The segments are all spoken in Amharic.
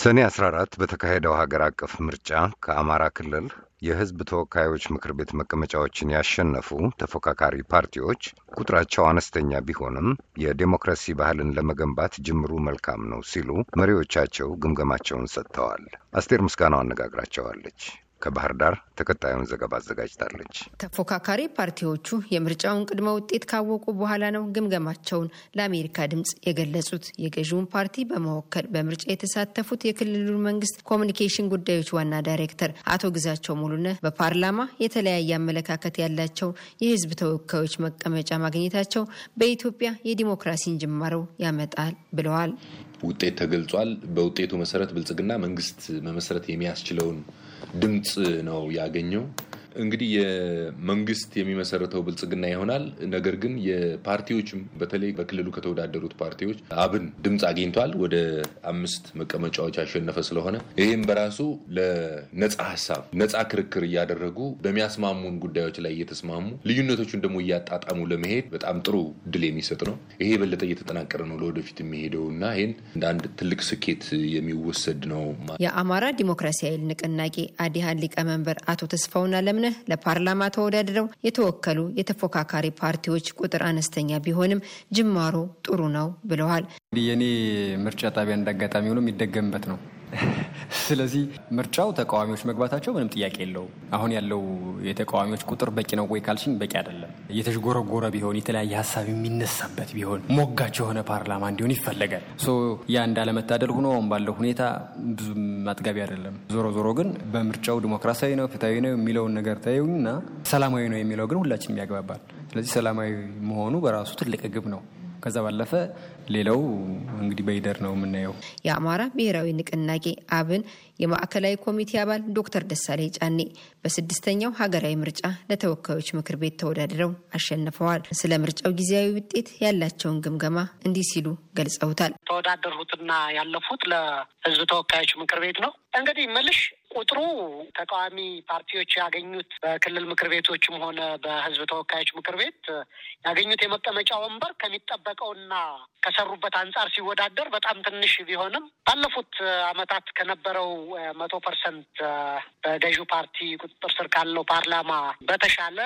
ሰኔ 14 በተካሄደው ሀገር አቀፍ ምርጫ ከአማራ ክልል የሕዝብ ተወካዮች ምክር ቤት መቀመጫዎችን ያሸነፉ ተፎካካሪ ፓርቲዎች ቁጥራቸው አነስተኛ ቢሆንም የዴሞክራሲ ባህልን ለመገንባት ጅምሩ መልካም ነው ሲሉ መሪዎቻቸው ግምገማቸውን ሰጥተዋል። አስቴር ምስጋናው አነጋግራቸዋለች። ከባህር ዳር ተከታዩን ዘገባ አዘጋጅታለች። ተፎካካሪ ፓርቲዎቹ የምርጫውን ቅድመ ውጤት ካወቁ በኋላ ነው ግምገማቸውን ለአሜሪካ ድምፅ የገለጹት። የገዢውን ፓርቲ በመወከል በምርጫ የተሳተፉት የክልሉ መንግስት ኮሚኒኬሽን ጉዳዮች ዋና ዳይሬክተር አቶ ግዛቸው ሙሉነህ በፓርላማ የተለያየ አመለካከት ያላቸው የህዝብ ተወካዮች መቀመጫ ማግኘታቸው በኢትዮጵያ የዲሞክራሲን ጅማረው ያመጣል ብለዋል። ውጤት ተገልጿል። በውጤቱ መሰረት ብልጽግና መንግስት መመስረት የሚያስችለውን ድምፅ ነው ያገኘው። እንግዲህ የመንግስት የሚመሰረተው ብልጽግና ይሆናል። ነገር ግን የፓርቲዎችም በተለይ በክልሉ ከተወዳደሩት ፓርቲዎች አብን ድምፅ አግኝቷል። ወደ አምስት መቀመጫዎች ያሸነፈ ስለሆነ ይህም በራሱ ለነጻ ሀሳብ ነጻ ክርክር እያደረጉ በሚያስማሙን ጉዳዮች ላይ እየተስማሙ ልዩነቶቹን ደግሞ እያጣጣሙ ለመሄድ በጣም ጥሩ ድል የሚሰጥ ነው። ይሄ የበለጠ እየተጠናቀረ ነው ለወደፊት የሚሄደው እና ይህን እንደ አንድ ትልቅ ስኬት የሚወሰድ ነው። የአማራ ዲሞክራሲያዊ ንቅናቄ አዲሃን ሊቀመንበር አቶ ተስፋውን አለምነህ ለፓርላማ ተወዳድረው የተወከሉ የተፎካካሪ ፓርቲዎች ቁጥር አነስተኛ ቢሆንም ጅማሮ ጥሩ ነው ብለዋል። የኔ ምርጫ ጣቢያ እንዳጋጣሚ ሆኖ የሚደገምበት ነው። ስለዚህ ምርጫው ተቃዋሚዎች መግባታቸው ምንም ጥያቄ የለውም። አሁን ያለው የተቃዋሚዎች ቁጥር በቂ ነው ወይ ካልሽኝ በቂ አይደለም። እየተዥጎረጎረ ቢሆን የተለያየ ሀሳብ የሚነሳበት ቢሆን ሞጋች የሆነ ፓርላማ እንዲሆን ይፈለጋል። ያ እንዳለመታደል ሆኖ አሁን ባለው ሁኔታ ብዙ አጥጋቢ አይደለም። ዞሮ ዞሮ ግን በምርጫው ዲሞክራሲያዊ ነው ፍትሐዊ ነው የሚለውን ነገር ታዩና ሰላማዊ ነው የሚለው ግን ሁላችንም ያግባባል። ስለዚህ ሰላማዊ መሆኑ በራሱ ትልቅ ግብ ነው። ከዛ ባለፈ ሌላው እንግዲህ በይደር ነው የምናየው። የአማራ ብሔራዊ ንቅናቄ አብን የማዕከላዊ ኮሚቴ አባል ዶክተር ደሳሌ ጫኔ በስድስተኛው ሀገራዊ ምርጫ ለተወካዮች ምክር ቤት ተወዳድረው አሸንፈዋል። ስለ ምርጫው ጊዜያዊ ውጤት ያላቸውን ግምገማ እንዲህ ሲሉ ገልጸውታል። ተወዳደሩትና ያለፉት ለሕዝብ ተወካዮች ምክር ቤት ነው። እንግዲህ ምልሽ ቁጥሩ ተቃዋሚ ፓርቲዎች ያገኙት በክልል ምክር ቤቶችም ሆነ በሕዝብ ተወካዮች ምክር ቤት ያገኙት የመቀመጫ ወንበር ከሚጠበቀውና ከሰሩበት አንጻር ሲወዳደር በጣም ትንሽ ቢሆንም ባለፉት ዓመታት ከነበረው መቶ percent በገዢው ፓርቲ ቁጥጥር ስር ካለው ፓርላማ በተሻለ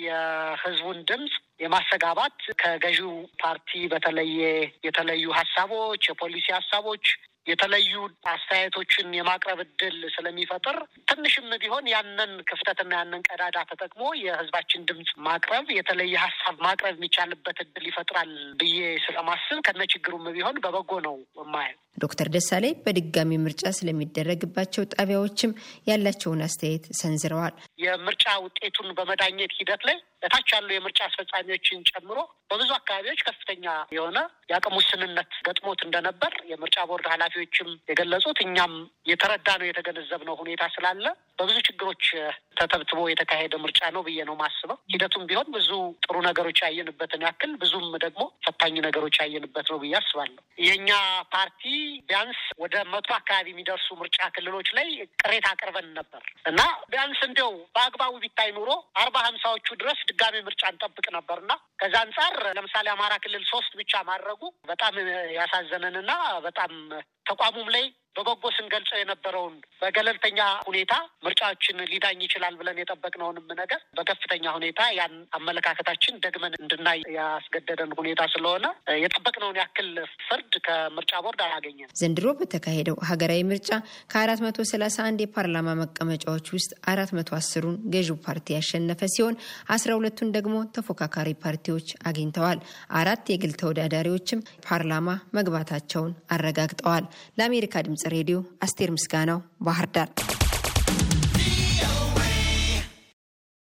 የህዝቡን ድምፅ የማስተጋባት ከገዢው ፓርቲ በተለየ የተለዩ ሀሳቦች፣ የፖሊሲ ሀሳቦች የተለዩ አስተያየቶችን የማቅረብ እድል ስለሚፈጥር ትንሽም ቢሆን ያንን ክፍተትና ያንን ቀዳዳ ተጠቅሞ የህዝባችን ድምፅ ማቅረብ የተለየ ሀሳብ ማቅረብ የሚቻልበት እድል ይፈጥራል ብዬ ስለማስብ ከነ ችግሩም ቢሆን በበጎ ነው የማየው። ዶክተር ደሳሌ በድጋሚ ምርጫ ስለሚደረግባቸው ጣቢያዎችም ያላቸውን አስተያየት ሰንዝረዋል። የምርጫ ውጤቱን በመዳኘት ሂደት ላይ በታች ያሉ የምርጫ አስፈጻሚዎችን ጨምሮ በብዙ አካባቢዎች ከፍተኛ የሆነ የአቅም ውስንነት ገጥሞት እንደነበር የምርጫ ቦርድ ኃላፊዎችም የገለጹት እኛም የተረዳ ነው የተገነዘብነው ሁኔታ ስላለ በብዙ ችግሮች ተተብትቦ የተካሄደ ምርጫ ነው ብዬ ነው ማስበው። ሂደቱም ቢሆን ብዙ ጥሩ ነገሮች ያየንበትን ያክል ብዙም ደግሞ ፈታኝ ነገሮች ያየንበት ነው ብዬ አስባለሁ። የእኛ ፓርቲ ቢያንስ ወደ መቶ አካባቢ የሚደርሱ ምርጫ ክልሎች ላይ ቅሬታ አቅርበን ነበር እና ቢያንስ እንዲያው በአግባቡ ቢታይ ኑሮ አርባ ሀምሳዎቹ ድረስ ድጋሚ ምርጫ እንጠብቅ ነበርና ከዛ አንጻር ለምሳሌ አማራ ክልል ሶስት ብቻ ማድረጉ በጣም ያሳዘነንና በጣም ተቋሙም ላይ በበጎ ስንገልጸው የነበረውን በገለልተኛ ሁኔታ ምርጫዎችን ሊዳኝ ይችላል ብለን የጠበቅነውንም ነገር በከፍተኛ ሁኔታ ያን አመለካከታችን ደግመን እንድናይ ያስገደደን ሁኔታ ስለሆነ የጠበቅነውን ያክል ፍርድ ከምርጫ ቦርድ አላገኘም። ዘንድሮ በተካሄደው ሀገራዊ ምርጫ ከአራት መቶ ሰላሳ አንድ የፓርላማ መቀመጫዎች ውስጥ አራት መቶ አስሩን ገዢው ፓርቲ ያሸነፈ ሲሆን አስራ ሁለቱን ደግሞ ተፎካካሪ ፓርቲዎች አግኝተዋል። አራት የግል ተወዳዳሪዎችም ፓርላማ መግባታቸውን አረጋግጠዋል። ለአሜሪካ ድምጽ ሬዲዮ አስቴር ምስጋናው ባህር ዳር